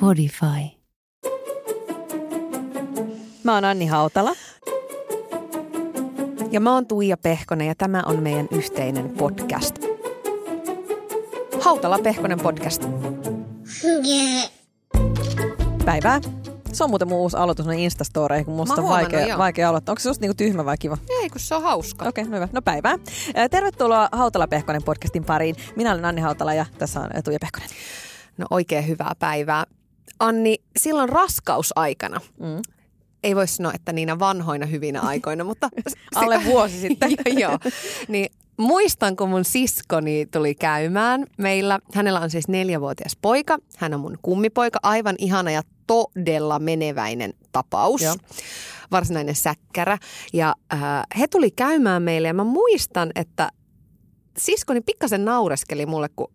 Podify. Mä oon Anni Hautala. Ja mä oon Tuija Pehkonen ja tämä on meidän yhteinen podcast. Hautala Pehkonen podcast. Päivää. Se on muuten mun uusi aloitus noin Instastoreihin, kun musta on vaikea, vaikea aloittaa. Onko se susta niinku tyhmä vai kiva? Ei, kun se on hauska. Okei, okay, no hyvä. No päivää. Ää, Tervetuloa Hautala Pehkonen podcastin pariin. Minä olen Anni Hautala ja tässä on Tuija Pehkonen. No oikein hyvää päivää. Anni, silloin raskausaikana, Mm. ei voi sanoa, että niinä vanhoina hyvinä aikoina, mutta... Alle vuosi sitten. joo, joo. Niin muistan, kun mun siskoni tuli käymään meillä. Hänellä on siis neljävuotias poika. Hän on mun kummipoika. Aivan ihana ja todella meneväinen tapaus. Joo. Varsinainen säkkärä. Ja äh, he tuli käymään meille ja mä muistan, että siskoni pikkasen naureskeli mulle, kun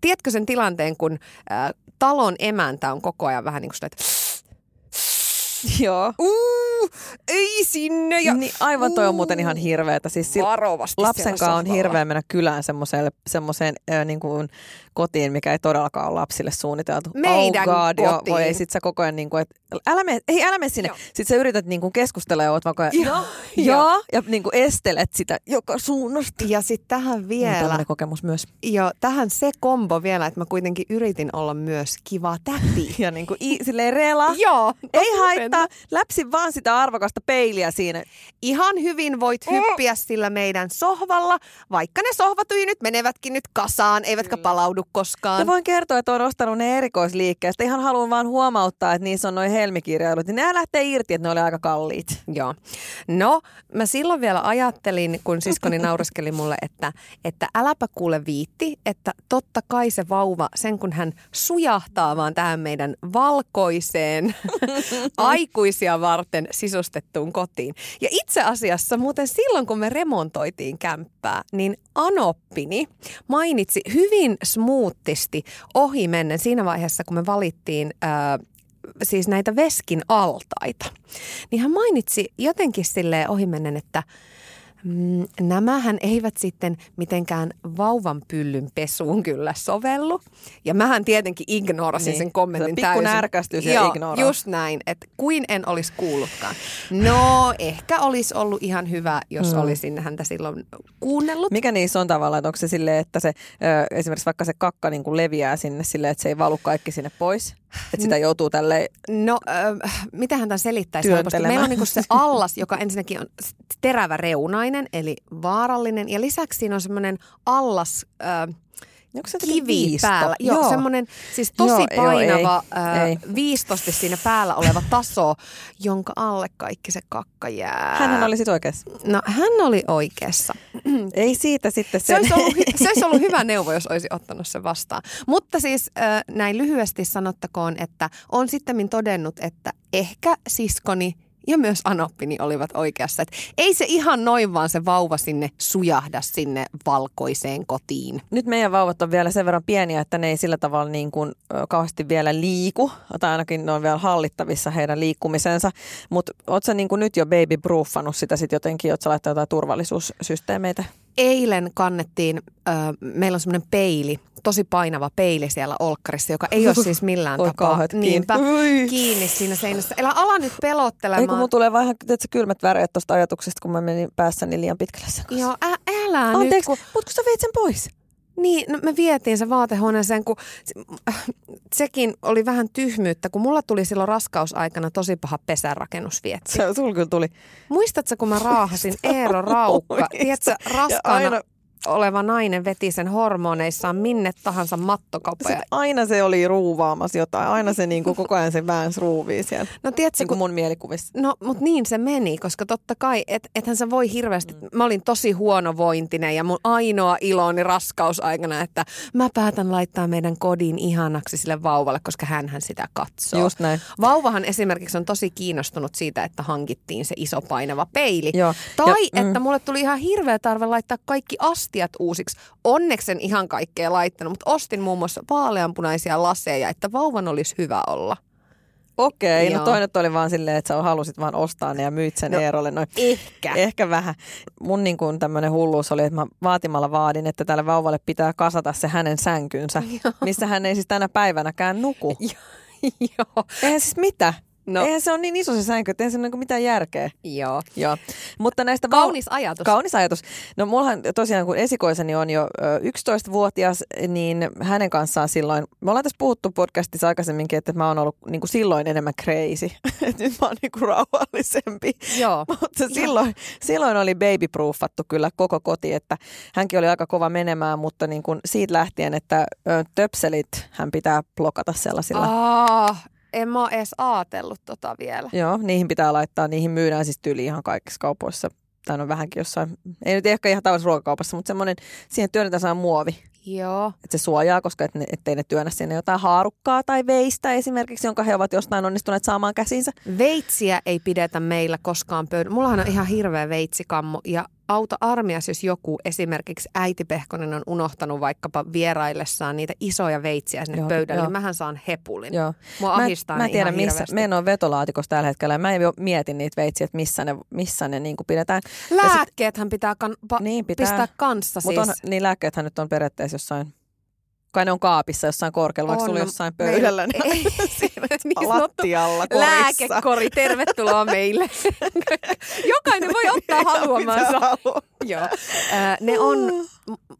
tiedätkö sen tilanteen, kun äh, talon emäntä on koko ajan vähän niin kuin sitä, että Joo. uu, ei sinne ja Niin aivan toi on muuten ihan hirveetä. Siis varovasti lapsen kanssa on hirveä mennä kylään semmoiseen, semmoiseen äh, niin kuin kotiin, mikä ei todellakaan ole lapsille suunniteltu. Meidän oh God, joo, kotiin. voi ei sit sä koko ajan niin kuin, et, älä me, ei älä me sinne. Joo. Sitten sä yrität niin kuin keskustella ja oot vaan koko ajan, Joo, joo, ja niin kuin estelet sitä joka suunnasta. Ja sitten tähän vielä, tämmöinen kokemus myös. jo, tähän se kombo vielä, että mä kuitenkin yritin olla myös kiva täti. Ja niin kuin, i, silleen rela. Joo. Ei haittaa, läpsi vaan sitä arvokasta peiliä siinä. Ihan hyvin voit hyppiä sillä meidän sohvalla, vaikka ne sohvatynyt menevätkin nyt kasaan, eivätkä palaudu koskaan. Ja voin kertoa, että olen ostanut ne erikoisliikkeestä. Ihan haluan vaan huomauttaa, että niissä on noin helmikirjailut. Niin ne lähtee irti, että ne oli aika kalliit. Joo. No, mä silloin vielä ajattelin, kun siskoni naureskeli mulle, että, että äläpä kuule viitti, että totta kai se vauva, sen kun hän sujahtaa vaan tähän meidän valkoiseen aikuisia varten sisustettuun kotiin. Ja itse asiassa muuten silloin, kun me remontoitiin kämppää, niin Anoppini mainitsi hyvin smoothisti ohi mennen siinä vaiheessa, kun me valittiin ää, siis näitä veskin altaita. Niin hän mainitsi jotenkin silleen ohimennen, että nämähän eivät sitten mitenkään vauvan pyllyn pesuun kyllä sovellu. Ja mähän tietenkin ignorasin Niin. sen kommentin Pikku täysin. närkästys ja Joo, just näin, että kuin en olisi kuullutkaan. No, ehkä olisi ollut ihan hyvä, jos Mm. olisin häntä silloin kuunnellut. Mikä niissä on tavallaan, että onko se silleen, että se ö, esimerkiksi vaikka se kakka niin kuin leviää sinne silleen, että se ei valu kaikki sinne pois? Että sitä joutuu tälleen, No, äh, mitä hän tämän selittäisi helposti? Meillä on niinku se allas, joka ensinnäkin on terävä reunainen, eli vaarallinen. Ja lisäksi siinä on semmoinen allas äh, onko se kivi viisto? päällä. Joo, semmoinen siis tosi Joo, joo, painava, ei, äh, ei. viistosti siinä päällä oleva taso, jonka alle kaikki se kakka jää. Hänhän oli sit oikeassa. No, hän oli oikeassa. Ei siitä sitten Se se. olisi, ollut, se olisi ollut hyvä neuvo, jos olisi ottanut sen vastaan. Mutta siis äh, näin lyhyesti sanottakoon, että on sitten todennut, että ehkä siskoni ja myös Anoppini olivat oikeassa. Et ei se ihan noin vaan se vauva sinne sujahda sinne valkoiseen kotiin. Nyt meidän vauvat on vielä sen verran pieniä, että ne ei sillä tavalla niin kuin, kauheasti vielä liiku, tai ainakin ne on vielä hallittavissa heidän liikkumisensa. Mutta ootko niin kuin nyt jo baby proofannut sitä sit jotenkin, ootko laittanut jotain turvallisuussysteemeitä? Eilen kannettiin, äh, meillä on semmoinen peili, tosi painava peili siellä olkkarissa, joka ei ole siis millään Oi tapaa kiinni. niinpä, Ui. kiinni siinä seinässä. Älä ala nyt pelottelemaan. Ei kun mun tulee ihan tiedätkö, kylmät väreet tuosta ajatuksesta, kun mä menin päässäni liian pitkälle sen kanssa. Joo, ä, älä nyt. Anteeksi, Kun, mutta kun sä veit sen pois. Niin, no me vietiin se vaatehuoneeseen, kun se- sekin oli vähän tyhmyyttä, kun mulla tuli silloin raskausaikana tosi paha pesärakennusvietti. Se, sulla kyllä tuli. Muistatko, kun mä raahasin Eero Raukka? Tiedätkö, Ja raskaana aina- oleva nainen veti sen hormoneissaan minne tahansa mattokauppa. Sit aina se oli ruuvaamassa jotain. Aina se niin kuin koko ajan se väänsi ruuvia siellä. No tiedätkö, Niin kuin mun mielikuvissa. No, mutta niin se meni, koska totta kai, et, ethän sä voi hirveästi, Mm. mä olin tosi huonovointinen ja mun ainoa iloni raskausaikana, että mä päätän laittaa meidän kodin ihanaksi sille vauvalle, koska hänhän sitä katsoo. Just näin. Vauvahan esimerkiksi on tosi kiinnostunut siitä, että hankittiin se iso painava peili. Joo. Tai Ja, mm. että mulle tuli ihan hirveä tarve laittaa kaikki astiat uusiksi. Onneksi en ihan kaikkea laittanut, mutta ostin muun muassa vaaleanpunaisia laseja, että vauvan olisi hyvä olla. okei. No Joo. toinen oli vaan silleen, että sä halusit vaan ostaa ne ja myit sen No, Eerolle. No, Ehkä. Ehkä vähän. Mun niin kuin tämmöinen hulluus oli, että mä vaatimalla vaadin, että tälle vauvalle pitää kasata se hänen sänkynsä, missä hän ei siis tänä päivänäkään nuku. Joo. Eihän siis mitä? No. Eihän se ole niin iso se sänky, että eihän se ole niin mitään järkeä. Joo. Joo. Mutta näistä Kaunis ajatus. Kaunis ajatus. No mullahan tosiaan, kun esikoiseni on jo ö, 11-vuotias, niin hänen kanssaan silloin, me ollaan tässä puhuttu podcastissa aikaisemminkin, että mä oon ollut niin kuin silloin enemmän crazy. Et nyt mä oon niin kuin rauhallisempi. Joo. Mutta silloin, silloin oli baby-proofattu kyllä koko koti, että hänkin oli aika kova menemään, mutta niin kuin siitä lähtien, että töpselit hän pitää blokata sellaisilla. Ah, en mä edes ajatellut tota vielä. Joo, niihin pitää laittaa, niihin myydään siis tyyli ihan kaikissa kaupoissa. Tai on vähänkin jossain, ei nyt ehkä ihan tavallisessa ruokakaupassa, mutta semmoinen, siihen työnnetään saa muovi, Joo. että se suojaa, koska et ne, ettei ne työnnä sinne jotain haarukkaa tai veistä esimerkiksi, jonka he ovat jostain onnistuneet saamaan käsinsä. Veitsiä ei pidetä meillä koskaan pöydällä. Mullahan on ihan hirveä veitsikammo ja auta armias, jos joku esimerkiksi äiti Pehkonen on unohtanut vaikkapa vieraillessaan niitä isoja veitsiä sinne Joo, pöydälle, joo. niin mähän saan hepulin. Joo. Mua Mä, ahistaa mä ne tiedän, missä, hirveästi. meidän on vetolaatikossa tällä hetkellä ja mä en jo mietin niitä veitsiä, että missä ne, missä ne niin kuin pidetään. Ja sit- Lääkkeethän pitää, kan- pa- Niin, pitää. pistää kanssa Mutta siis. on, niin lääkkeethän nyt on periaatteessa jossain, kai ne on kaapissa jossain korkealla, vaikka sulla jossain meillä- pöydällä, niin Ei, siinä niin sanottu lattialla korissa. Lääkekori, tervetuloa meille. Jokainen voi ottaa haluamansa. Haluaa. Joo. Ö, ne on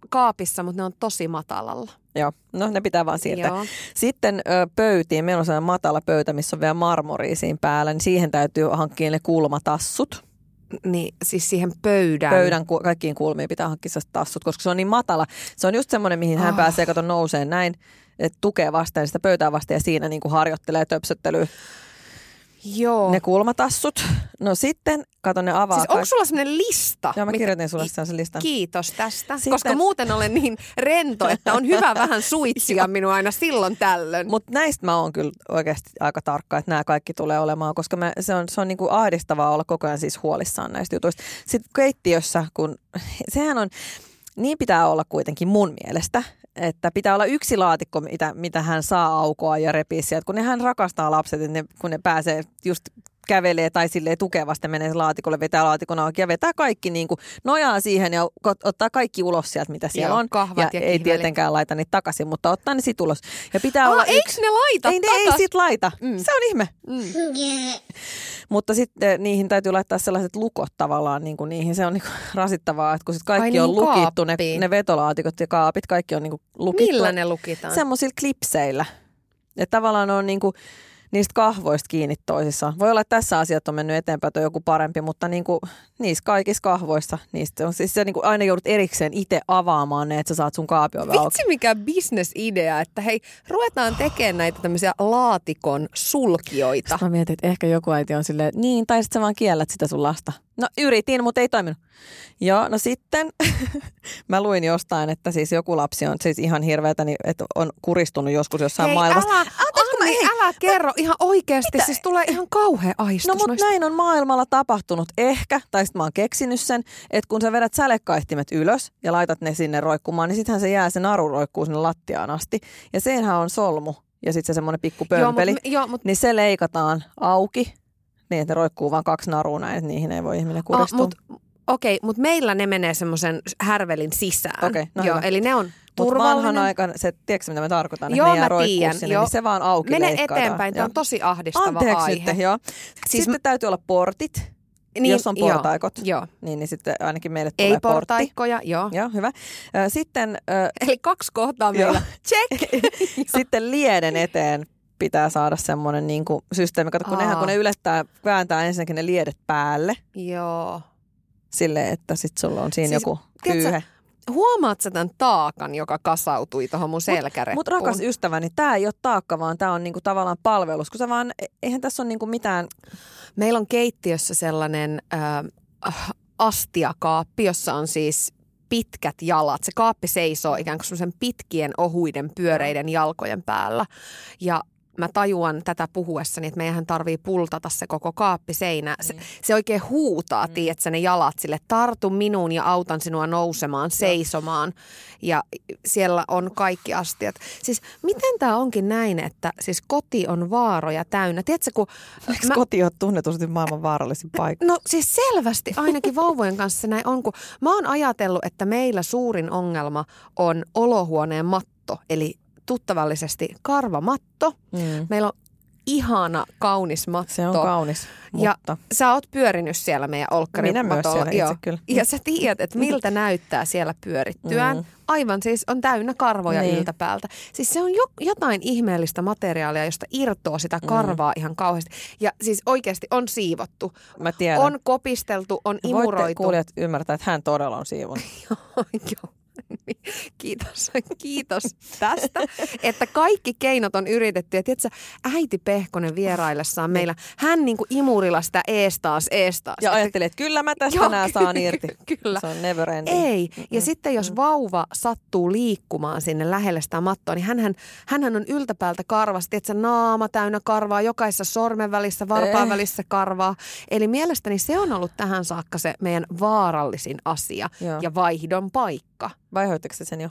kaapissa, mutta ne on tosi matalalla. Joo, no ne pitää vaan siirtää. Joo. Sitten ö, pöytiin, meillä on sellainen matala pöytä, missä on vielä marmoria siinä päällä, niin siihen täytyy hankkia ne kulmatassut. Niin, siis siihen pöydään. Pöydän ku, kaikkiin kulmiin pitää hankkia tassut, koska se on niin matala. Se on just semmoinen, mihin hän Ah. pääsee, kato nousee näin, että tukee vastaan sitä pöytää vastaan ja siinä niin kuin harjoittelee töpsöttelyä. Joo. Ne kulmatassut. No sitten, kato ne avaa. siis onko sulla sellainen lista? Joo, mä mitä- kirjoitin sulle sen listan. Kiitos tästä, Sitten... koska muuten olen niin rento, että on hyvä vähän suitsia minua aina silloin tällöin. Mutta näistä mä oon kyllä oikeasti aika tarkka, että nämä kaikki tulee olemaan, koska mä, se on, se on niinku ahdistavaa olla koko ajan siis huolissaan näistä jutuista. Sitten keittiössä, kun sehän on, niin pitää olla kuitenkin mun mielestä, että pitää olla yksi laatikko, mitä, mitä hän saa aukoa ja repiä sieltä, kun ne hän rakastaa lapset, että ne, kun ne pääsee just kävelee tai silleen tukevasti menee laatikolle, vetää laatikon auki ja vetää kaikki niin kuin nojaa siihen ja ottaa kaikki ulos sieltä, mitä siellä Joo, on. kahvat ja ei kihvelit. tietenkään laita niitä takaisin, mutta ottaa ne sit ulos. Ja pitää olla Aa, eikö yksi... ne laita Ei, ne ei sit laita. Mm. Se on ihme. Mm. Mutta sitten niihin täytyy laittaa sellaiset lukot tavallaan niin kuin niihin. Se on niin kuin rasittavaa, että kun sit kaikki Ai on niin, lukittu, ne, ne vetolaatikot ja kaapit, kaikki on niin kuin lukittu. Millä ne lukitaan? Semmoisilla klipseillä. Että tavallaan on niin kuin niistä kahvoista kiinni toisissaan. Voi olla, että tässä asiat on mennyt eteenpäin, että on joku parempi, mutta niin kuin niissä kaikissa kahvoissa, niistä on siis se niin kuin aina joudut erikseen itse avaamaan ne, että sä saat sun kaapin auki. Vitsi mikä bisnesidea, että hei, ruvetaan tekemään näitä tämmöisiä laatikon sulkioita. Sitten mä mietin, että ehkä joku äiti on silleen, niin, tai sitten sä vaan kiellät sitä sun lasta. No yritin, mutta ei toiminut. Joo, no sitten mä luin jostain, että siis joku lapsi on siis ihan hirveätä, niin että on kuristunut joskus jossain Hei, maailmassa. älä, Anni, älä kerro ihan oikeasti, siis tulee ihan kauhea aistus No mutta noista. näin on maailmalla tapahtunut ehkä, tai sitten mä oon keksinyt sen, että kun sä vedät sälekkaihtimet ylös ja laitat ne sinne roikkumaan, niin sittenhän se jää, se naru roikkuu sinne lattiaan asti. Ja senhän on solmu ja sitten se semmoinen pikku Joo, pömpeli. mutta joo, mut, Niin se leikataan auki, niin että ne roikkuu vaan kaksi narua näin, että niihin ei voi ihminen kuristua. mut, Okei, mutta meillä ne menee semmoisen härvelin sisään. Okei, no joo, hyvä. eli ne on turvallinen. aikana, se, tiedätkö mitä mä tarkoitan, Joo, että mä roikkuu tiedän, sinne, joo. niin se vaan auki Mene leikkataan. eteenpäin, tämä Joo. on tosi ahdistava Anteeksi aihe. nyt, joo. Siis Sitten täytyy olla portit, niin, jos on joo, portaikot. Joo, niin, niin sitten ainakin meille tulee ei portti. portaikkoja, joo. Joo, hyvä. Sitten, ö, Eli kaksi kohtaa Joo. meillä. Check! sitten lieden eteen pitää saada semmoinen niin kuin systeemi. Kato, kun Aa. nehän kun ne ylettää, vääntää ensinnäkin ne liedet päälle joo. silleen, että sitten sulla on siinä Siis, joku tiedätkö, kyyhe. Huomaat sä tämän taakan, joka kasautui tuohon mun selkäreppuun? Mutta rakas ystäväni, tämä ei ole taakka, vaan tämä on niinku tavallaan palvelus. Kun sä vaan, eihän tässä ole niinku mitään, Meillä on keittiössä sellainen äh, astiakaappi, jossa on siis pitkät jalat. Se kaappi seisoo ikään kuin semmoisen pitkien, ohuiden, pyöreiden jalkojen päällä. Ja mä tajuan tätä puhuessani, että meidän tarvii pultata se koko kaappiseinä. Se, se oikein huutaa, mm. tiedätkö, ne jalat sille, tartu minuun ja autan sinua nousemaan, seisomaan. Ja siellä on kaikki astiat. Siis miten tämä onkin näin, että siis koti on vaaroja täynnä? Tiedätkö, kun... Eikö mä... koti ole tunnetusti maailman vaarallisin paikka? No siis selvästi, ainakin vauvojen kanssa näin on, kun mä oon ajatellut, että meillä suurin ongelma on olohuoneen matto, eli tuttavallisesti karvamatto. Mm. Meillä on ihana, kaunis matto. Se on kaunis, Ja sä oot pyörinyt siellä meidän olkkarin Minä myös siellä itse kyllä. Ja sä tiedät, että miltä näyttää siellä pyörittyään. Mm. Aivan siis on täynnä karvoja niin. iltapäältä. Siis se on jo, jotain ihmeellistä materiaalia, josta irtoaa sitä mm. karvaa mm. ihan kauheasti. Ja siis oikeasti on siivottu. Mä tiedän. On kopisteltu, on imuroitu. Voitte kuulijat ymmärtää, että hän todella on siivonut. joo, joo. Kiitos, kiitos tästä, että kaikki keinot on yritetty. Ja tiedätkö, äiti Pehkonen vieraillessaan meillä, hän niin kuin imurilla sitä ees taas, ees taas. Ja ajatteli, että kyllä mä tästä joo, nää saan irti. Kyllä. Se on never ending. Ei. Ja mm-hmm. sitten jos vauva sattuu liikkumaan sinne lähelle sitä mattoa, niin hänhän, hänhän on yltäpäältä karvasta. Tiedätkö, naama täynnä karvaa, jokaisessa sormen välissä, varpaan eh. välissä karvaa. Eli mielestäni se on ollut tähän saakka se meidän vaarallisin asia joo. ja vaihdon paikka. Vai hoitteko sen jo?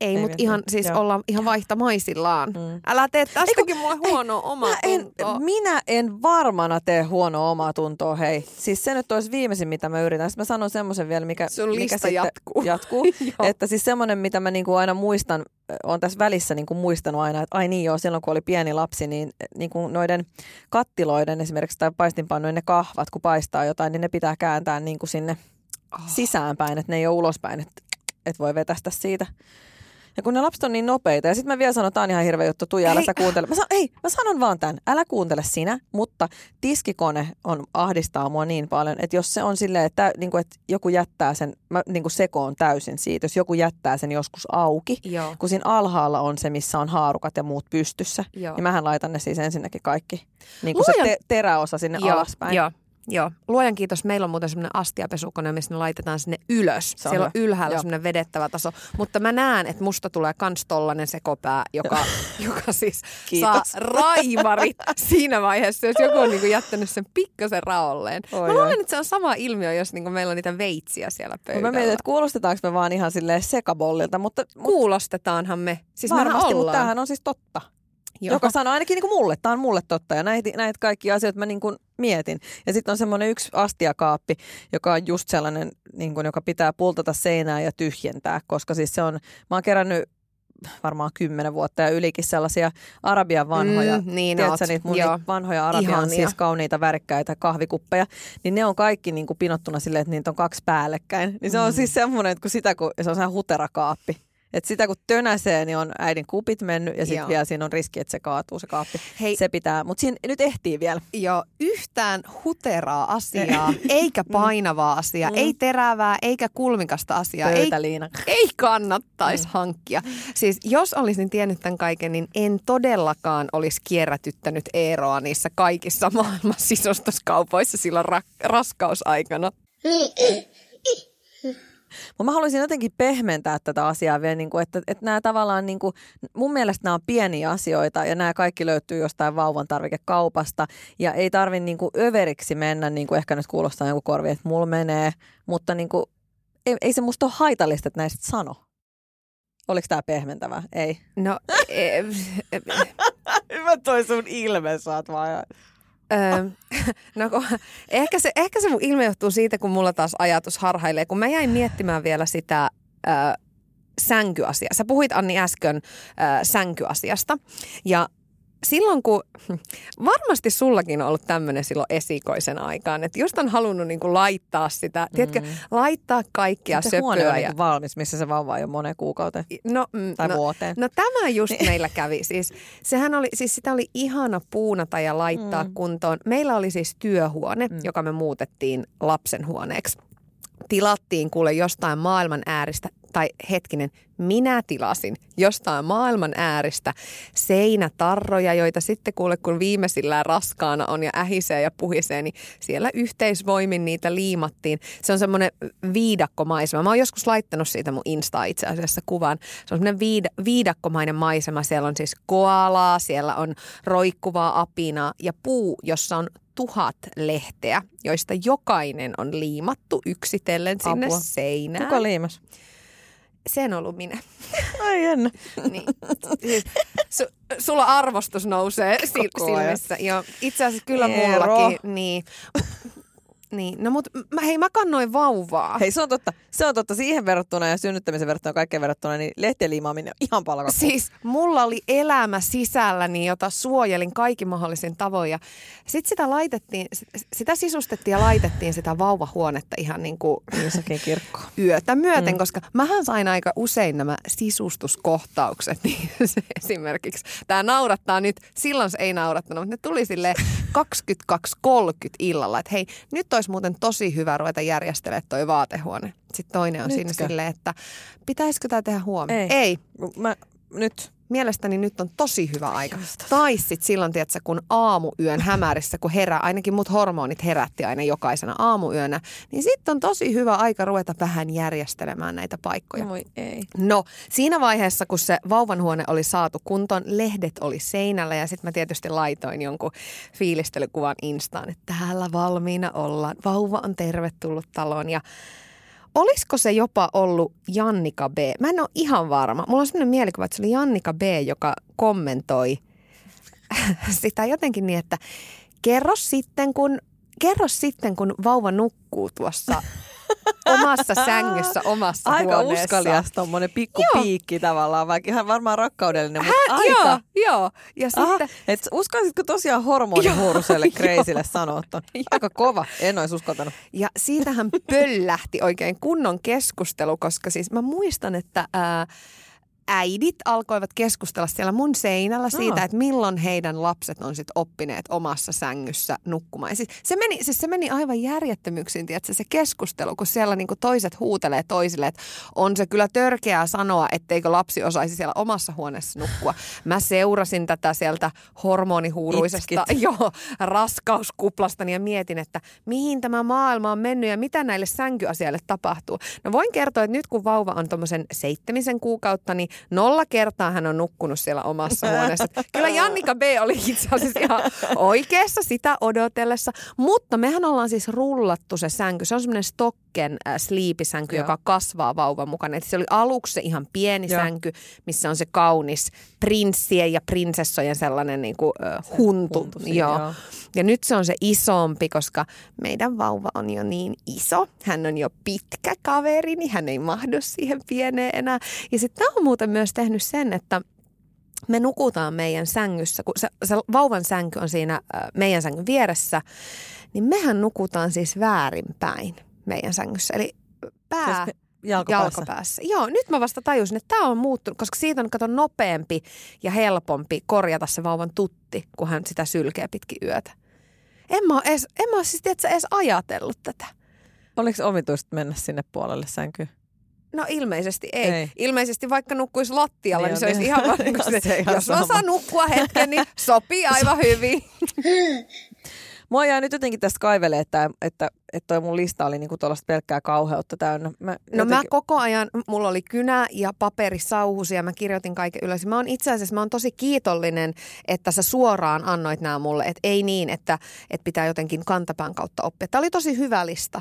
Ei, mutta ihan siis Joo. ollaan ihan vaihtamaisillaan. Mm. Älä tee tästäkin mulle huonoa omaa tuntoa. Minä en varmana tee huonoa omaa tuntoa, hei. Siis se nyt olisi viimeisin, mitä mä yritän. Sitten mä sanon semmoisen vielä, mikä, Sun mikä sitten jatkuu. jatkuu että siis semmoinen, mitä mä niinku aina muistan, on tässä välissä niinku muistanut aina, että ai niin joo, silloin kun oli pieni lapsi, niin niinku noiden kattiloiden esimerkiksi tai paistinpannujen ne kahvat, kun paistaa jotain, niin ne pitää kääntää niinku sinne oh. sisäänpäin, että ne ei ole ulospäin, että et voi vetästä siitä. Ja kun ne lapset on niin nopeita, ja sitten mä vielä sanon, että on ihan hirveä juttu, Tuija, älä sä kuuntele. Mä, sanon, ei, mä sanon vaan tämän, älä kuuntele sinä, mutta tiskikone on, ahdistaa mua niin paljon, että jos se on silleen, että, niin kuin, että joku jättää sen, mä niin kuin sekoon täysin siitä, jos joku jättää sen joskus auki, Joo. kun siinä alhaalla on se, missä on haarukat ja muut pystyssä, Joo. niin mähän laitan ne siis ensinnäkin kaikki, niin kuin Luojan... se te- teräosa sinne Joo. alaspäin. Joo. Joo. Luojan kiitos, meillä on muuten semmoinen astiapesukone, missä ne laitetaan sinne ylös. Se on Siellä on ylhäällä Joo. semmoinen vedettävä taso. Mutta mä näen, että musta tulee kans tollanen sekopää, joka, joka siis kiitos. saa raivarit siinä vaiheessa, jos joku on niinku jättänyt sen pikkasen raolleen. Oi mä luulen, että se on sama ilmiö, jos niinku meillä on niitä veitsiä siellä pöydällä. Mä mietin, että kuulostetaanko me vaan ihan silleen sekabollilta, mutta... Kuulostetaanhan me. Siis Varmasti, mutta tämähän on siis totta. Joo. joka sanoo ainakin niin kuin mulle, tämä on mulle totta ja näitä, näitä kaikki asioita mä niin kuin mietin. Ja sitten on semmoinen yksi astiakaappi, joka on just sellainen, niin kuin, joka pitää pultata seinää ja tyhjentää, koska siis se on, mä oon kerännyt varmaan kymmenen vuotta ja ylikin sellaisia Arabian vanhoja, mm, niin tiedätkö, niitä mun niitä vanhoja Arabian Ihania. siis kauniita värikkäitä kahvikuppeja, niin ne on kaikki niin kuin pinottuna silleen, että niitä on kaksi päällekkäin. Niin se on mm. siis semmoinen, että kun sitä, kun se on sehän huterakaappi, et sitä kun tönäsee, niin on äidin kupit mennyt ja sitten vielä siinä on riski, että se kaatuu se kaappi. Hei. Se pitää, mutta siinä nyt ehtii vielä. Joo, yhtään huteraa asiaa, eikä mm. painavaa asiaa, mm. ei terävää, eikä kulmikasta asiaa. Ei, ei kannattaisi mm. hankkia. Siis jos olisin tiennyt tämän kaiken, niin en todellakaan olisi kierrätyttänyt Eeroa niissä kaikissa maailman sisostuskaupoissa silloin ra- raskausaikana. Mutta mä haluaisin jotenkin pehmentää tätä asiaa vielä, niin kuin, että, että nämä tavallaan, niin kuin, mun mielestä nämä on pieniä asioita ja nämä kaikki löytyy jostain vauvan tarvikekaupasta ja ei tarvi niin kuin överiksi mennä, niin kuin ehkä nyt kuulostaa joku korvi, että mulla menee, mutta niin kuin, ei, ei se musta ole haitallista, että näistä sano. Oliko tämä pehmentävä? Ei. No, e, e, e, Hyvä toi sun ilme, saat vaan Öö, no, ehkä, se, ehkä se mun ilme johtuu siitä, kun mulla taas ajatus harhailee. Kun mä jäin miettimään vielä sitä ö, sänkyasiaa. Sä puhuit Anni äsken ö, sänkyasiasta. Ja silloin kun, varmasti sullakin on ollut tämmöinen silloin esikoisen aikaan, että just on halunnut niin kuin laittaa sitä, mm. tiedätkö, laittaa kaikkia Sitten söpöä. on ja... niin valmis, missä se vauva on jo moneen kuukauteen no, mm, tai no, vuoteen. No tämä just niin. meillä kävi. Siis, sehän oli, siis sitä oli ihana puunata ja laittaa mm. kuntoon. Meillä oli siis työhuone, mm. joka me muutettiin lapsenhuoneeksi tilattiin kuule jostain maailman ääristä tai hetkinen, minä tilasin jostain maailman ääristä seinätarroja, joita sitten kuule kun viimeisillään raskaana on ja ähisee ja puhisee, niin siellä yhteisvoimin niitä liimattiin. Se on semmoinen viidakkomaisema. Mä oon joskus laittanut siitä mun Insta itse asiassa kuvan. Se on semmoinen viid- viidakkomainen maisema. Siellä on siis koalaa, siellä on roikkuvaa apinaa ja puu, jossa on tuhat lehteä, joista jokainen on liimattu yksitellen sinne Apua. seinään. Kuka liimas? Se on ollut minä. Ai jännä. Niin. Su, sulla arvostus nousee sil, silmissä. Joo, itse asiassa kyllä Eero. mullakin. Niin. Niin, no mut mä, hei mä kannoin vauvaa. Hei, se on totta. Se on totta. Siihen verrattuna ja synnyttämisen verrattuna kaikkeen verrattuna, niin lehtien liimaaminen on ihan palkattu. Siis mulla oli elämä sisälläni, jota suojelin kaikin mahdollisin tavoin. Ja sitten sitä laitettiin, sitä sisustettiin ja laitettiin sitä vauvahuonetta ihan niin kuin Jossakin kirkkoon. yötä myöten, mm. koska mähän sain aika usein nämä sisustuskohtaukset. Niin se esimerkiksi, tämä naurattaa nyt, silloin se ei naurattanut, mutta ne tuli sille 22.30 illalla, että hei, nyt olisi muuten tosi hyvä ruveta järjestelemään toi vaatehuone. Sitten toinen on siinä Nytkö? silleen, että pitäisikö tämä tehdä huomenna? Ei. ei. Mä, nyt. Mielestäni nyt on tosi hyvä aika. Tai sitten silloin, tiedätkö, kun aamuyön hämärissä, kun herää, ainakin mut hormonit herätti aina jokaisena aamuyönä, niin sitten on tosi hyvä aika ruveta vähän järjestelemään näitä paikkoja. Voi ei. No, siinä vaiheessa, kun se vauvanhuone oli saatu kuntoon, lehdet oli seinällä ja sitten mä tietysti laitoin jonkun fiilistelykuvan Instaan, että täällä valmiina ollaan. Vauva on tervetullut taloon ja olisiko se jopa ollut Jannika B? Mä en ole ihan varma. Mulla on sellainen mielikuva, että se oli Jannika B, joka kommentoi sitä jotenkin niin, että kerro sitten, kun, kerro sitten, kun vauva nukkuu tuossa omassa sängyssä, omassa Aika huoneessa. uskalias tommonen pikku Joo. piikki tavallaan, vaikka ihan varmaan rakkaudellinen, mutta Hä? aika. Joo, joo. Ja Aha, sitten, et uskallisitko tosiaan hormonihuuruselle kreisille sanoa? Aika kova, en olisi uskaltanut. ja siitähän pöllähti oikein kunnon keskustelu, koska siis mä muistan, että ää, äidit alkoivat keskustella siellä mun seinällä siitä, Aa. että milloin heidän lapset on sitten oppineet omassa sängyssä nukkumaan. Ja siis se, meni, siis se meni aivan järjettömyyksiin, tiedätkö, se keskustelu, kun siellä niinku toiset huutelee toisille, että on se kyllä törkeää sanoa, etteikö lapsi osaisi siellä omassa huoneessa nukkua. Mä seurasin tätä sieltä hormonihuuruisesta joo, raskauskuplastani ja mietin, että mihin tämä maailma on mennyt ja mitä näille sänkyasialle tapahtuu. No voin kertoa, että nyt kun vauva on tuommoisen seitsemisen kuukautta, niin nolla kertaa hän on nukkunut siellä omassa huoneessa. Kyllä Jannika B oli itse asiassa ihan oikeassa sitä odotellessa, mutta mehän ollaan siis rullattu se sänky. Se on semmoinen stokken äh, sliipisänky, Joo. joka kasvaa vauvan mukana. Et se oli aluksi se ihan pieni Joo. sänky, missä on se kaunis prinssien ja prinsessojen sellainen niin kuin, äh, huntu. huntu siinä, joo. joo. Ja nyt se on se isompi, koska meidän vauva on jo niin iso. Hän on jo pitkä kaveri, niin hän ei mahdu siihen pieneen enää. Ja sitten tämä on muuten myös tehnyt sen, että me nukutaan meidän sängyssä, kun se, se vauvan sänky on siinä äh, meidän sängyn vieressä, niin mehän nukutaan siis väärinpäin meidän sängyssä. Eli pää Siis jalkopäässä. jalkopäässä. Joo, nyt mä vasta tajusin, että tämä on muuttunut, koska siitä on kato nopeampi ja helpompi korjata se vauvan tutti, kun hän sitä sylkee pitkin yötä. En mä, edes, en mä siis tiedätkö, edes ajatellut tätä. Oliko omituista mennä sinne puolelle sänkyyn? No ilmeisesti ei. Ei. ei. Ilmeisesti vaikka nukkuisi lattialla, Niin niin, se olisi ihan vaan niin Se se, ihan jos mä sama. saan nukkua hetken, niin sopii aivan hyvin. Mua jää nyt jotenkin tästä kaivelee, että, että, että toi mun lista oli niinku tuollaista pelkkää kauheutta täynnä. Mä No mä jotenkin- koko ajan, mulla oli kynä ja paperi sauhusi ja mä kirjoitin kaiken ylös. Mä oon itse asiassa, mä oon tosi kiitollinen, että sä suoraan annoit nämä mulle. Että ei niin, että, että pitää jotenkin kantapään kautta oppia. Tämä oli tosi hyvä lista.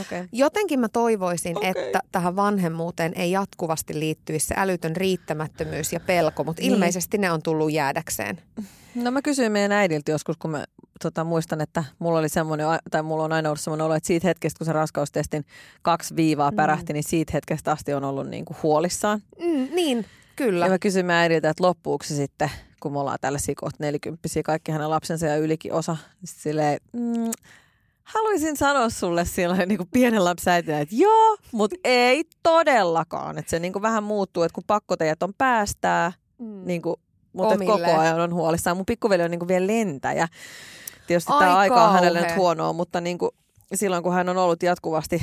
Okei. Jotenkin mä toivoisin, Okei. että tähän vanhemmuuteen ei jatkuvasti liittyisi se älytön riittämättömyys ja pelko, mutta Niin. ilmeisesti ne on tullut jäädäkseen. No mä kysyin meidän äidiltä joskus, kun mä tota, muistan, että mulla oli semmoinen, tai mulla on aina ollut semmoinen olo, että siitä hetkestä, kun se raskaustestin kaksi viivaa pärähti, niin siitä hetkestä asti on ollut niinku huolissaan. Mm, niin, kyllä. Ja mä kysyin meidän äidiltä, että loppuuko se sitten, kun me ollaan tällaisia kohta nelikymppisiä, kaikki hänen lapsensa ja ylikin osa. Sitten silleen, mm, haluaisin sanoa sulle silloin niin kuin pienen lapsen äitinä, että joo, mutta ei todellakaan. Että se niin kuin vähän muuttuu, että kun pakkoteijat on päästää, Mm. niin kuin, mutta koko ajan on huolissaan. Mun pikkuveli on niin kuin vielä lentäjä. Tietysti Ai tämä aika on hänelle nyt huonoa, mutta niin kuin, silloin kun hän on ollut jatkuvasti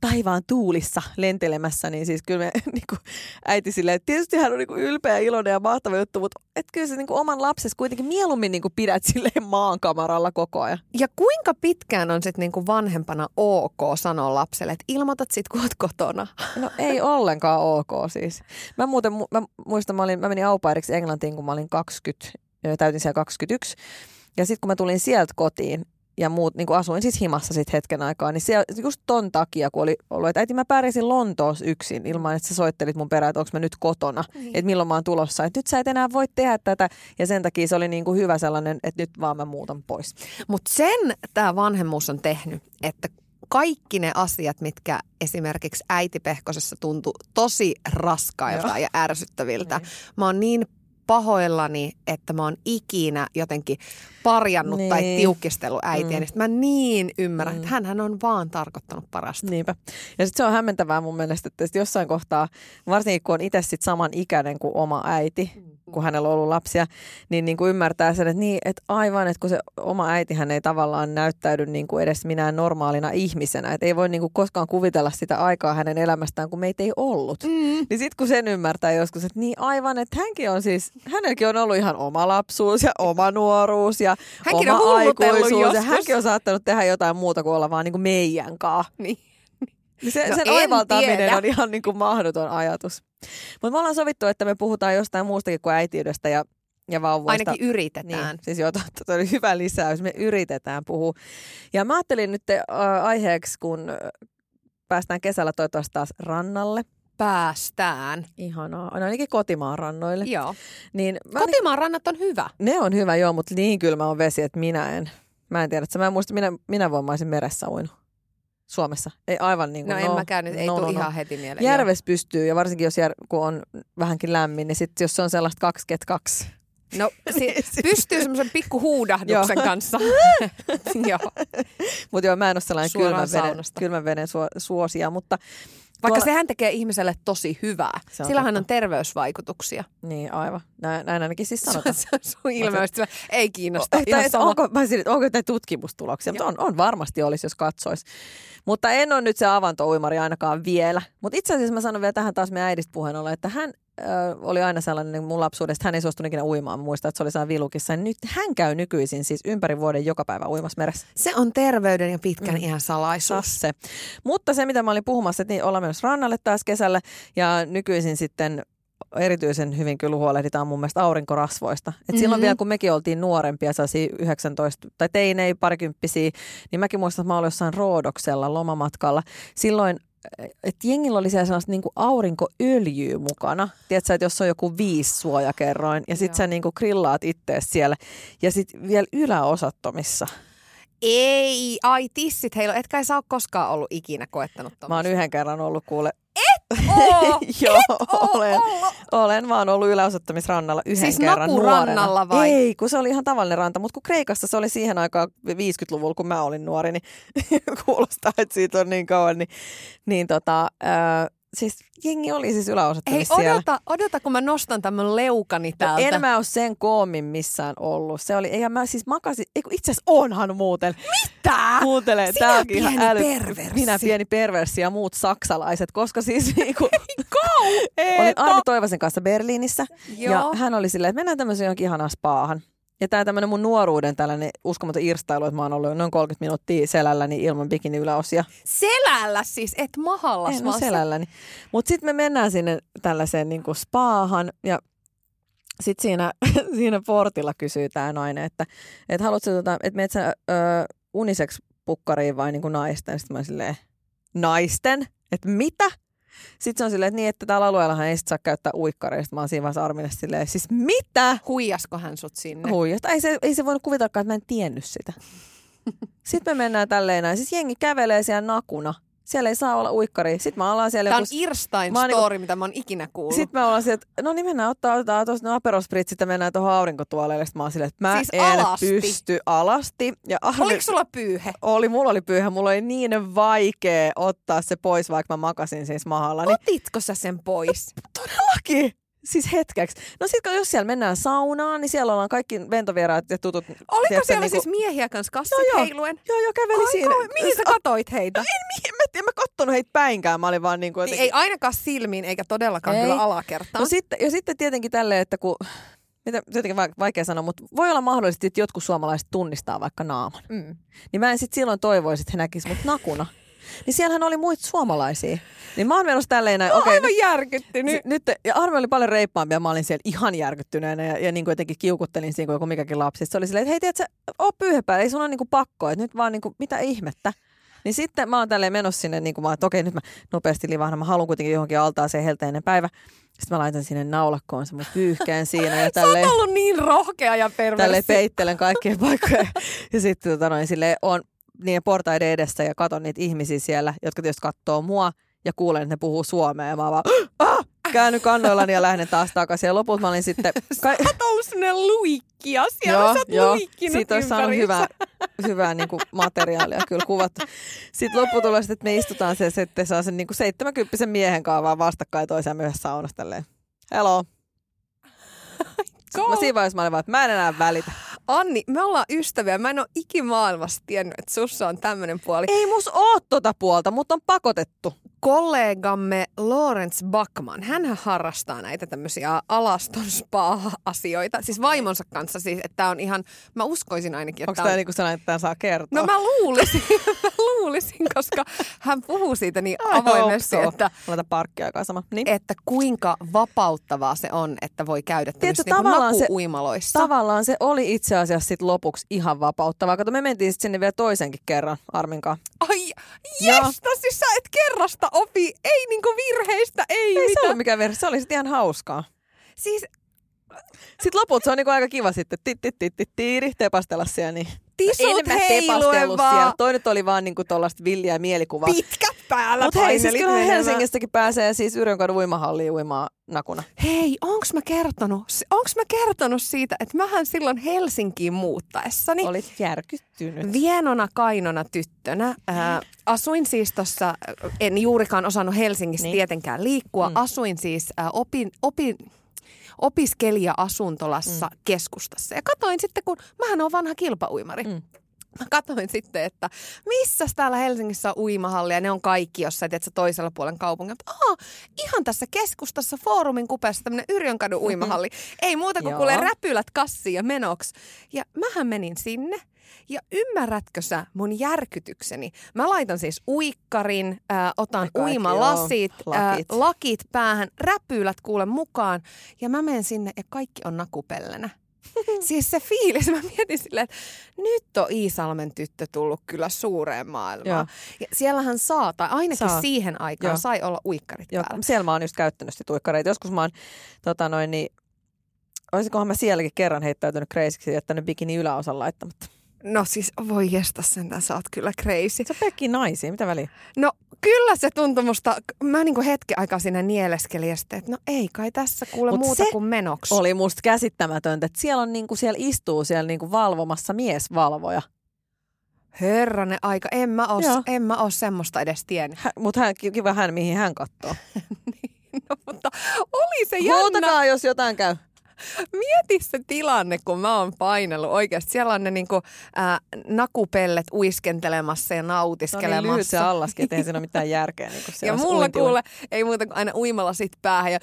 taivaan tuulissa lentelemässä, niin siis kyllä me niin kuin äiti silleen, että tietysti hän on niin kuin ylpeä, iloinen ja mahtava juttu, mutta et kyllä se niin kuin oman lapsesi kuitenkin mieluummin niin kuin pidät silleen maankamaralla koko ajan. Ja kuinka pitkään on sitten niinku vanhempana ok sanoa lapselle, että ilmoitat sit kun oot kotona? No ei ollenkaan ok siis. Mä muuten, mä muistan, mä, olin, mä menin aupairiksi Englantiin, kun mä olin 20, täytin siellä 21. Ja sitten kun mä tulin sieltä kotiin, ja muut, niin kuin asuin siis himassa sit hetken aikaa, niin se, just ton takia, kun oli ollut, että äiti mä pärjäsin Lontoossa yksin ilman, että sä soittelit mun perään, että onko mä nyt kotona, niin. että milloin mä oon tulossa, että nyt sä et enää voi tehdä tätä, ja sen takia se oli niin kuin hyvä sellainen, että nyt vaan mä muutan pois. Mutta sen tämä vanhemmuus on tehnyt, että kaikki ne asiat, mitkä esimerkiksi äiti Pehkosessa tuntui tosi raskailta Joo. ja ärsyttäviltä. Niin. Mä oon niin pahoillani, että mä oon ikinä jotenkin parjannut niin. tai tiukistellut äitiä, mm. niin mä niin ymmärrän, mm. että hän on vaan tarkoittanut parasta. Niinpä. Ja sitten se on hämmentävää mun mielestä, että jossain kohtaa, varsinkin kun on itse sit saman ikäinen kuin oma äiti, mm kun hänellä on ollut lapsia, niin, niin kuin ymmärtää sen, että, niin, että aivan, että kun se oma äitihän ei tavallaan näyttäydy niin kuin edes minään normaalina ihmisenä, että ei voi niin kuin koskaan kuvitella sitä aikaa hänen elämästään, kun meitä ei ollut. Mm. Niin sitten kun sen ymmärtää joskus, että niin aivan, että hänkin on siis, hänelläkin on ollut ihan oma lapsuus ja oma nuoruus ja hänkin oma aikuisuus joskus. ja hänkin on saattanut tehdä jotain muuta kuin olla vaan niin kuin meidän kanssa. Niin. Niin se, no sen aivaltaminen tiedä. on ihan niin kuin mahdoton ajatus. Mutta me ollaan sovittu, että me puhutaan jostain muustakin kuin äitiydestä ja ja vauvoista. Ainakin yritetään. Niin, siis joo, totta, oli hyvä lisäys. Me yritetään puhua. Ja mä ajattelin nyt äh, aiheeksi, kun päästään kesällä toivottavasti taas rannalle. Päästään. Ihanaa. No ainakin kotimaan rannoille. Joo. Niin kotimaan rannat on hyvä. Ne on hyvä, joo, mutta niin kylmä on vesi, että minä en. Mä en tiedä, että mä en muista, minä, minä voin, mä olisin meressä uinut. Suomessa. Ei aivan niin kuin, no, no en mäkään nyt, ei no, tule no, ihan no. heti mieleen. Järves pystyy ja varsinkin jos jär, kun on vähänkin lämmin, niin sitten jos se on sellaista 2 ket 2 No si- pystyy semmoisen pikku huudahduksen kanssa. joo. Mutta joo, mä en ole sellainen kylmän veden, kylmän veden suosia, mutta vaikka tuolla... sehän tekee ihmiselle tosi hyvää. Sillähän on terveysvaikutuksia. Niin, aivan. Näin, näin ainakin siis sanotaan. Se, on ilmeisesti ei kiinnosta. O, tai, onko, mä sanoin, onko jotain tutkimustuloksia? Mutta on, on varmasti olisi, jos katsoisi. Mutta en ole nyt se avantouimari ainakaan vielä. Mutta itse asiassa mä sanon vielä tähän taas meidän äidistä puheen olla, että hän oli aina sellainen niin mun lapsuudesta, hän ei suostunut ikinä uimaan. Muista, että se oli siellä vilukissa. Nyt hän käy nykyisin siis ympäri vuoden joka päivä uimassa meressä. Se on terveyden ja pitkän mm. ihan salaisuus. Se. Mutta se, mitä mä olin puhumassa, että niin ollaan menossa rannalle taas kesällä ja nykyisin sitten erityisen hyvin kyllä huolehditaan mun mielestä aurinkorasvoista. Et mm-hmm. Silloin vielä, kun mekin oltiin nuorempia, sellaisia 19 tai teinei, parikymppisiä, niin mäkin muistan, että mä olin jossain Roodoksella lomamatkalla. Silloin että jengillä oli siellä sellaista niinku aurinkoöljyä mukana. Tiedätkö, että jos on joku viisi suojakerroin ja sitten sä niinku grillaat itse siellä ja sitten vielä yläosattomissa. Ei, ai tissit, heillä etkä sä ole koskaan ollut ikinä koettanut tommoista. Mä oon yhden kerran ollut kuule oo, Joo, et oo olen, olen vaan ollut yläosoittamisrannalla yhden siis kerran nuorena. vai? Ei, kun se oli ihan tavallinen ranta, mutta kun Kreikassa se oli siihen aikaan 50-luvulla, kun mä olin nuori, niin kuulostaa, että siitä on niin kauan, niin, niin tota, äh, siis jengi oli siis yläosoittamissa Ei, odota, odota, kun mä nostan tämän leukani no täältä. No, en mä ole sen koomin missään ollut. Se oli, eikä mä siis makasin, eiku itse asiassa onhan muuten. Mitä? Kuuntele, Sinä tää pieni ihan äly, perversi. Minä pieni perversi ja muut saksalaiset, koska siis niinku, Ei, olin Arvi Toivasen kanssa Berliinissä Joo. ja hän oli silleen, että mennään tämmöiseen johonkin ihanaan spaahan. Ja tämä tämmöinen mun nuoruuden tällainen uskomaton irstailu, että mä oon ollut noin 30 minuuttia selälläni ilman bikini yläosia. Selällä siis, et mahallas En, no selälläni. Mutta sitten me mennään sinne tällaiseen niin kuin spaahan ja sitten siinä, siinä portilla kysyy tämä nainen, että, että haluatko, tota, että menet sä uniseksi pukkariin vai niin kuin naisten? Sitten mä silleen, naisten? Että mitä? Sitten se on silleen, että niin, että täällä alueellahan ei sit saa käyttää uikkareista. Mä oon siinä vaiheessa Armille silleen, siis mitä? Huijasko hän sut sinne? Huijasta. Ei se, ei se voinut kuvitella, että mä en tiennyt sitä. Sitten me mennään tälleen näin. Siis jengi kävelee siellä nakuna siellä ei saa olla uikkari. Sitten mä ollaan siellä... Tämä on Irstain mä niinku- story, niinku, mitä mä oon ikinä kuullut. Sitten mä ollaan siellä, että no niin mennään ottaa, ottaa tuosta ne aperospritsit ja mennään tuohon aurinkotuoleille. Sitten mä oon silleen, että mä siis en alasti. pysty alasti. Ja Arne, Oliko sulla pyyhe? Oli, mulla oli pyyhe. Mulla oli niin vaikea ottaa se pois, vaikka mä makasin siis mahalla. Otitko sä sen pois? Todellakin. Siis hetkeksi. No sitten jos siellä mennään saunaan, niin siellä ollaan kaikki ventovieraat ja tutut. Oliko tiedätkö, siellä niinku- siis miehiä kanssa kassit Joo, joo. heiluen? Joo, joo, käveli Ai siinä. mihin sä katoit heitä? En, en mä kattonut heitä päinkään. Mä olin vaan niin kuin Niin ei ainakaan silmiin eikä todellakaan Ei. kyllä alakertaan. No sitten, ja sitten tietenkin tälleen, että kun, mitä, jotenkin va- vaikea sanoa, mutta voi olla mahdollisesti, että jotkut suomalaiset tunnistaa vaikka naaman. mm. Niin mä en sitten silloin toivoisi, että he näkisivät mut nakuna. Niin siellähän oli muita suomalaisia. Niin mä oon menossa tälleen näin, Mä oon aivan nyt, järkyttynyt. nyt, ja Arve oli paljon reippaampi ja mä olin siellä ihan järkyttyneenä ja, ja niin kuin jotenkin kiukuttelin siinä kuin joku mikäkin lapsi. Se oli silleen, että hei tiedät sä, oo pyyhepää, ei sun ole niin kuin pakko, että nyt vaan niin kuin, mitä ihmettä. Niin sitten mä oon tälleen menossa sinne, niin kuin mä, että okei, nyt mä nopeasti livahdan, mä haluan kuitenkin johonkin altaaseen helteinen päivä. Sitten mä laitan sinne naulakkoon se mun pyyhkeen siinä ja Sä tälleen, oot ollut niin rohkea ja perversi. tälleen peittelen kaikkia paikkoja. Ja sitten tota noin, silleen, on niiden portaiden edessä ja katon niitä ihmisiä siellä, jotka tietysti katsoo mua ja kuulen, että ne puhuu suomea ja mä vaan, ah! Käänny kannoillani ja lähden taas takaisin. Ja lopulta mä olin sitten... Ka- Sä oot ollut semmonen luikkia siellä, sä oot luikkinut Siitä olisi saanut hyvää, hyvää niin kuin materiaalia kyllä kuvattu. Sitten lopputulos, että me istutaan se, sitten saa sen niin kuin 70 miehen kanssa vaan vastakkain toisiaan myös saunassa tälleen. Hello. Mä siinä vaiheessa mä olin vaan, että mä en enää välitä. Anni, me ollaan ystäviä. Mä en ole ikimaailmassa tiennyt, että sussa on tämmöinen puoli. Ei mus oo tota puolta, mutta on pakotettu. Kollegamme Lawrence Backman, hän harrastaa näitä tämmöisiä alaston spa-asioita. Siis vaimonsa kanssa siis, että on ihan, mä uskoisin ainakin, että Onko tämä on... niinku sellainen, että tämä saa kertoa? No mä luulisin, mä luulisin, koska hän puhuu siitä niin avoimesti, so. että, Laita parkkiaikaa sama. Niin. että kuinka vapauttavaa se on, että voi käydä tämmöisissä niin tavallaan se- naku-uimaloissa. Tavallaan se oli itse asiassa sit lopuksi ihan vapauttavaa. Kato, me mentiin sit sinne vielä toisenkin kerran Arminkaan. Ai, jesta, siis sä et kerrasta opi, ei niinku virheistä, ei, Ei se mitään. ollut mikään virhe, se oli sit ihan hauskaa. Siis Sitten loput se on niinku aika kiva sitten tiiri, tepastella siellä. Niin. tisut mä heiluen tepastellut vaan. siellä. Toi nyt oli vaan niinku tollasta villiä mielikuvaa. Pitkät päällä Mutta hei, siis kyllä. Helsingistäkin pääsee siis Yrjönkadun uimahalliin uimaan nakuna. Hei, onks mä kertonut, onks mä kertonut siitä, että mähän silloin Helsinkiin muuttaessani Olit järkyttynyt. vienona kainona tyttönä ää, asuin siis tuossa, en juurikaan osannut Helsingissä Niin. tietenkään liikkua, mm. asuin siis ää, opin, opin, opiskelija-asuntolassa mm. keskustassa. Ja katoin sitten, kun mähän on vanha kilpauimari. Mm. Mä katsoin sitten, että missä täällä Helsingissä on uimahalli ja ne on kaikki jossain tiedätkö, toisella puolen kaupungin. Mutta aha, ihan tässä keskustassa foorumin kupeessa tämmöinen Yrjönkadun uimahalli. Ei muuta kuin kuule räpylät kassiin ja menoksi. Ja mähän menin sinne. Ja ymmärrätkö sä mun järkytykseni? Mä laitan siis uikkarin, äh, otan kaikki, uimalasit, joo, äh, lakit. lakit päähän, räpylät kuule mukaan. Ja mä menen sinne ja kaikki on nakupellenä. siis se fiilis, mä mietin silleen, että nyt on Iisalmen tyttö tullut kyllä suureen maailmaan. Joo. Ja siellähän saa, tai ainakin Saa. siihen aikaan Joo. sai olla uikkarit Joo, päällä. siellä mä oon just käyttänyt sit uikkareita. Joskus mä oon, tota noin, niin, olisikohan mä sielläkin kerran heittäytynyt kreisiksi ja jättänyt bikini yläosan laittamatta. No siis voi jesta sentään, sä oot kyllä crazy. Se on pelkkiä naisia, mitä väliä? No kyllä se tuntui musta, mä niinku hetken aikaa siinä nieleskelin ja sitten, että no ei kai tässä kuule Mut muuta kuin menoksi. Oli musta käsittämätöntä, että siellä on niinku, siellä istuu siellä niinku valvomassa miesvalvoja. Herranen aika, en mä, oo, Joo. en mä oo semmoista edes tiennyt. Hä, Mutta hän, kiva hän, mihin hän katsoo. No, mutta oli se jännä. Huutakaa, jos jotain käy. Mieti se tilanne, kun mä oon painellut oikeasti. Siellä on ne niinku, ää, nakupellet uiskentelemassa ja nautiskelemassa. niin lyhyt se allaskin, että ei siinä ole mitään järkeä. Niin ja mulla kuule, ei muuta kuin aina uimalla sit päähän ja,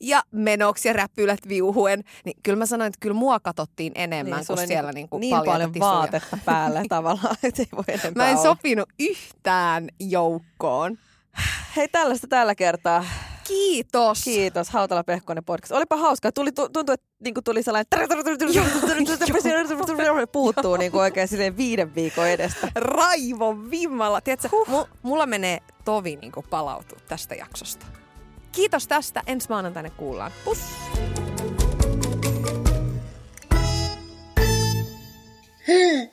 ja menoksi ja räpylät viuhuen. Niin kyllä mä sanoin, että kyllä mua katsottiin enemmän niin, kuin siellä niinku niin paljaita paljon tisuja. vaatetta päällä tavallaan, että ei voi enempää Mä en olla. sopinut yhtään joukkoon. Hei, tällaista tällä kertaa. Kiitos. Kiitos, Hautala Pehkonen podcast. Olipa hauskaa. Tuli, tu- tuntui, että niinku tuli sellainen... Puuttuu niinku oikein silleen viiden viikon edestä. Raivon vimmalla. Tiedätkö, huh. mulla menee tovi niin palautua tästä jaksosta. Kiitos tästä. Ensi maanantaina kuullaan. Pus! Huh,